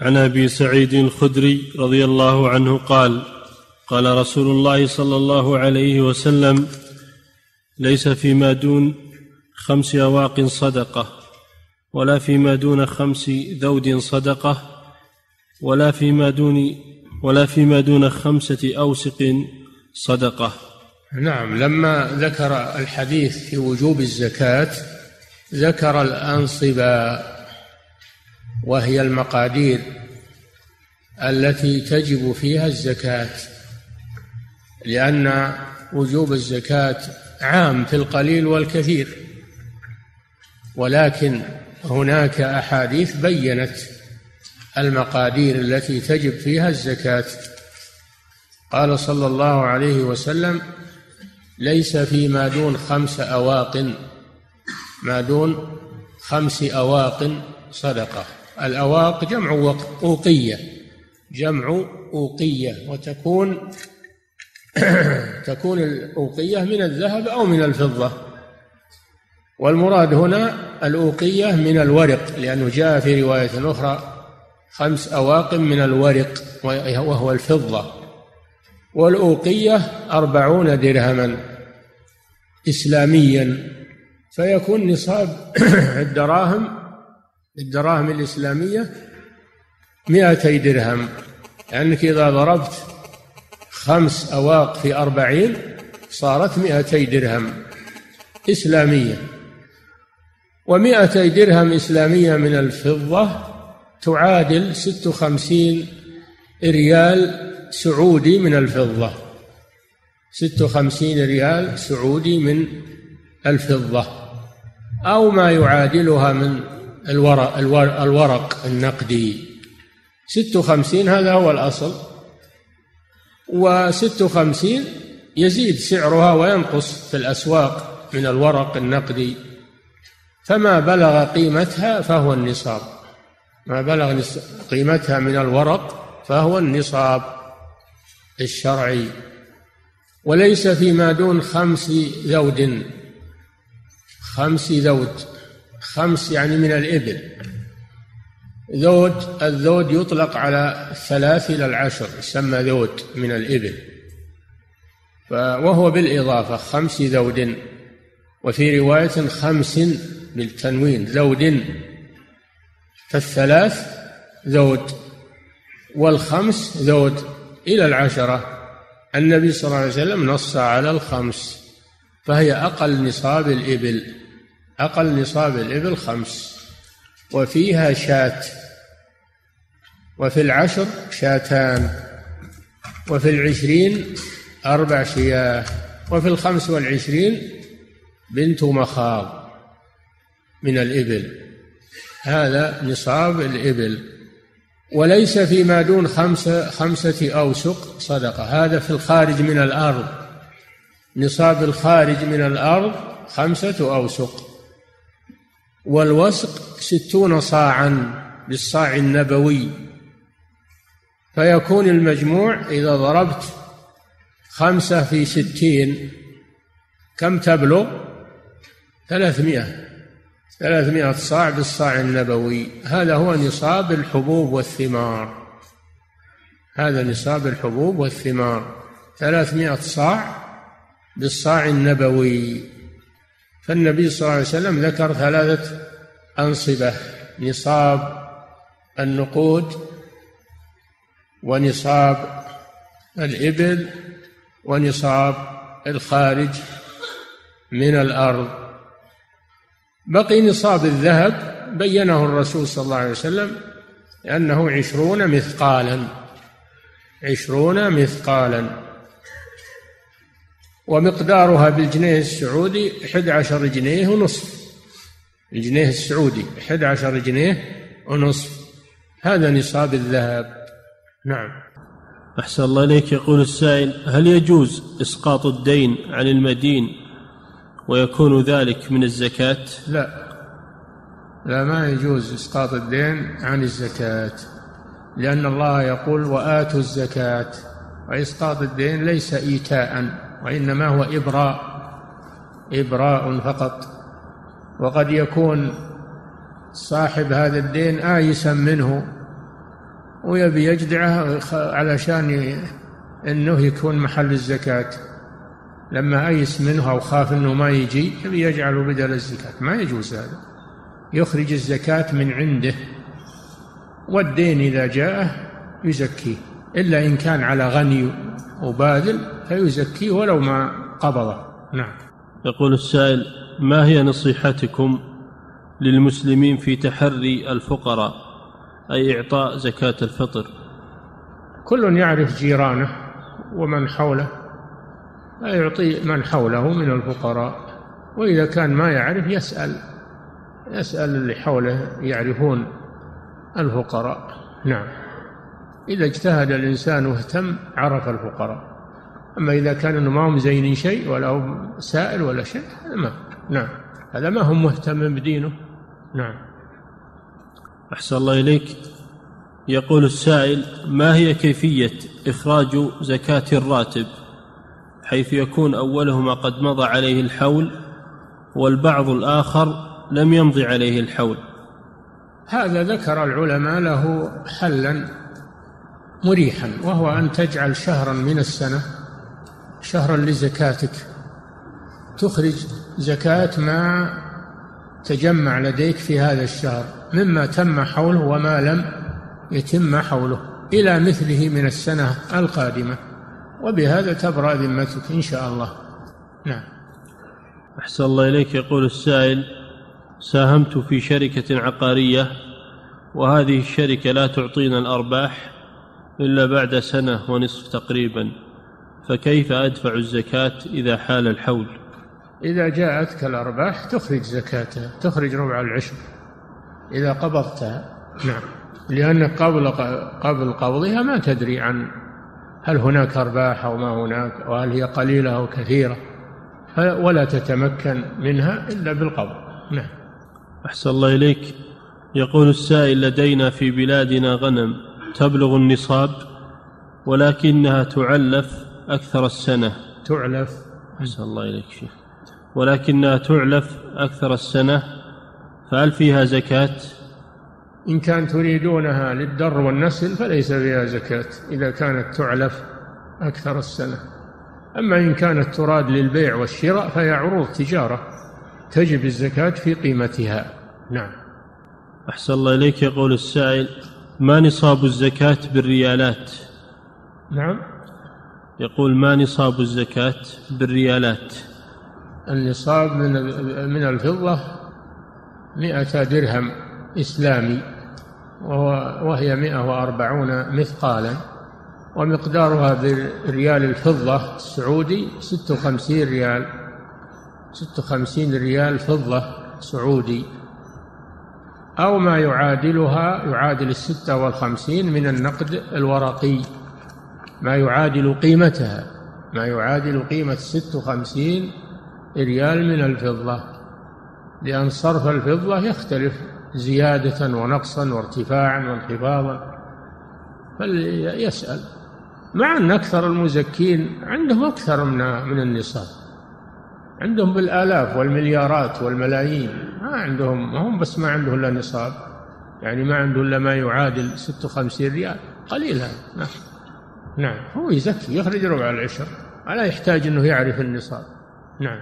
عن أبي سعيد الخدري رضي الله عنه قال قال رسول الله صلى الله عليه وسلم ليس فيما دون خمس أواق صدقة ولا فيما دون خمس ذود صدقة ولا فيما دون ولا فيما دون خمسة أوسق صدقة. نعم لما ذكر الحديث في وجوب الزكاة ذكر الانصبه وهي المقادير التي تجب فيها الزكاة لأن وجوب الزكاة عام في القليل والكثير. ولكن هناك أحاديث بينت المقادير التي تجب فيها الزكاة. قال صلى الله عليه وسلم ليس فيما دون خمس أواق ما دون خمس أواق صدقة. الأواق جمع أوقية. جمع أوقية وتكون تكون الأوقية من الذهب أو من الفضة. والمراد هنا الأوقية من الورق لأنه جاء في رواية أخرى خمس أواق من الورق وهو الفضة. والأوقية أربعون درهما إسلاميا فيكون نصاب الدراهم الدراهم الإسلامية مئتي درهم لأنك إذا ضربت خمس أواق في أربعين صارت مئتي درهم إسلامية. ومائتي درهم إسلامية من الفضة تعادل ست وخمسين ريال سعودي من الفضة. ست وخمسين ريال سعودي من الفضة. أو ما يعادلها من الورق, الورق النقدي. ست وخمسين هذا هو الأصل. وست وخمسين يزيد سعرها وينقص في الأسواق من الورق النقدي. فما بلغ قيمتها فهو النصاب. ما بلغ قيمتها من الورق فهو النصاب الشرعي. وليس فيما دون خمس ذود. خمس ذود. خمس يعني من الإبل. ذود الذود يطلق على الثلاث إلى العشر يسمى ذود من الإبل. وهو بالإضافة خمس ذود وفي رواية خمس بالتنوين ذود. فالثلاث ذود والخمس ذود. إلى العشرة النبي صلى الله عليه وسلم نص على الخمس فهي أقل نصاب الإبل. أقل نصاب الإبل خمس وفيها شاة وفي العشر شاتان وفي العشرين أربع شياه وفي الخمس والعشرين بنت مخاض من الإبل. هذا نصاب الإبل. وليس فيما دون خمسة خمسة أوسق صدقة. هذا في الخارج من الأرض. نصاب الخارج من الأرض خمسة أوسق. والوسق ستون صاعا بالصاع النبوي فيكون المجموع إذا ضربت خمسة في ستين. كم تبلغ؟ ثلاثمائة. ثلاثمائة صاع بالصاع النبوي. هذا هو نصاب الحبوب والثمار. هذا نصاب الحبوب والثمار. ثلاثمائة صاع بالصاع النبوي. فالنبي صلى الله عليه وسلم ذكر ثلاثة أنصبة نصاب النقود ونصاب الإبل ونصاب الخارج من الأرض. بقي نصاب الذهب بينه الرسول صلى الله عليه وسلم أنه عشرون مثقالا عشرون مثقالا. ومقدارها بالجنيه السعودي 11 جنيه ونصف. الجنيه السعودي 11 جنيه ونصف. هذا نصاب الذهب. نعم. أحسن الله إليك يقول السائل هل يجوز إسقاط الدين عن المدين ويكون ذلك من الزكاة؟ لا. لا ما يجوز إسقاط الدين عن الزكاة لأن الله يقول وآتوا الزكاة. وإسقاط الدين ليس إيتاء. وإنما هو إبراء إبراء فقط. وقد يكون صاحب هذا الدين آيسا منه ويبي يجدعه علشان إنه يكون محل الزكاة. لما آيس منه أو خاف إنه ما يجي يبي يجعله بدل الزكاة. ما يجوز هذا. يخرج الزكاة من عنده والدين إذا جاءه يزكيه إلا إن كان على غني. وباذل فيزكيه ولو ما قبضه. نعم. يقول السائل ما هي نصيحتكم للمسلمين في تحري الفقراء أي إعطاء زكاة الفطر؟ كل يعرف جيرانه ومن حوله فيعطي من حوله من الفقراء وإذا كان ما يعرف يسأل يسأل اللي حوله يعرفون الفقراء. نعم. إذا اجتهد الإنسان واهتم عرف الفقراء. أما إذا كان أنه ما هم زين شيء ولا هو سائل ولا شيء هذا ما نعم. هذا ما هو مهتم بدينه. نعم. أحسن الله إليك. يقول السائل ما هي كيفية إخراج زكاة الراتب حيث يكون أولهما قد مضى عليه الحول والبعض الآخر لم يمضي عليه الحول؟ هذا ذكر العلماء له حلا. مريحا وهو أن تجعل شهرا من السنة شهرا لزكاتك. تخرج زكاة ما تجمع لديك في هذا الشهر مما تم حوله وما لم يتم حوله إلى مثله من السنة القادمة. وبهذا تبرأ ذمتك إن شاء الله. نعم. أحسن الله إليك. يقول السائل ساهمت في شركة عقارية وهذه الشركة لا تعطينا الأرباح إلا بعد سنة ونصف تقريبا فكيف أدفع الزكاة إذا حال الحول؟ إذا جاءتك الأرباح تخرج زكاتها تخرج ربع العشر إذا قبضتها. نعم. لأنك قبل قبل قبضها ما تدري عن هل هناك أرباح أو ما هناك وهل هي قليلة أو كثيرة ولا تتمكن منها إلا بالقبض. نعم. أحسن الله إليك. يقول السائل لدينا في بلادنا غنم. تبلغ النصاب ولكنها تعلف أكثر السنة. تعلف. أحسن الله إليك شيخ. ولكنها تعلف أكثر السنة فهل فيها زكاة؟ إن كان تريدونها للدر والنسل فليس فيها زكاة إذا كانت تعلف أكثر السنة. أما إن كانت تراد للبيع والشراء فهي عروض تجارة تجب الزكاة في قيمتها. نعم. أحسن الله إليك. يقول السائل ما نصاب الزكاة بالريالات؟ نعم. يقول ما نصاب الزكاة بالريالات؟ النصاب من من الفضة مئة درهم إسلامي وهو وهي مئة وأربعون مثقالا ومقدارها بريال الفضة السعودي ست وخمسين ريال ست وخمسين ريال فضة سعودي. أو ما يعادلها يعادل الستة والخمسين من النقد الورقي. ما يعادل قيمتها ما يعادل قيمة ست وخمسين ريال من الفضة. لأن صرف الفضة يختلف زيادة ونقصا وارتفاعا وانخفاضا. فليسأل. مع أن أكثر المزكين عندهم أكثر من من النصاب. عندهم بالآلاف والمليارات والملايين. ما عندهم ما هم بس ما عندهم إلا نصاب. يعني ما عنده إلا ما يعادل 56 ريال. قليل هذا. نعم. نعم. هو يزكي يخرج ربع العشر. ولا يحتاج أنه يعرف النصاب. نعم.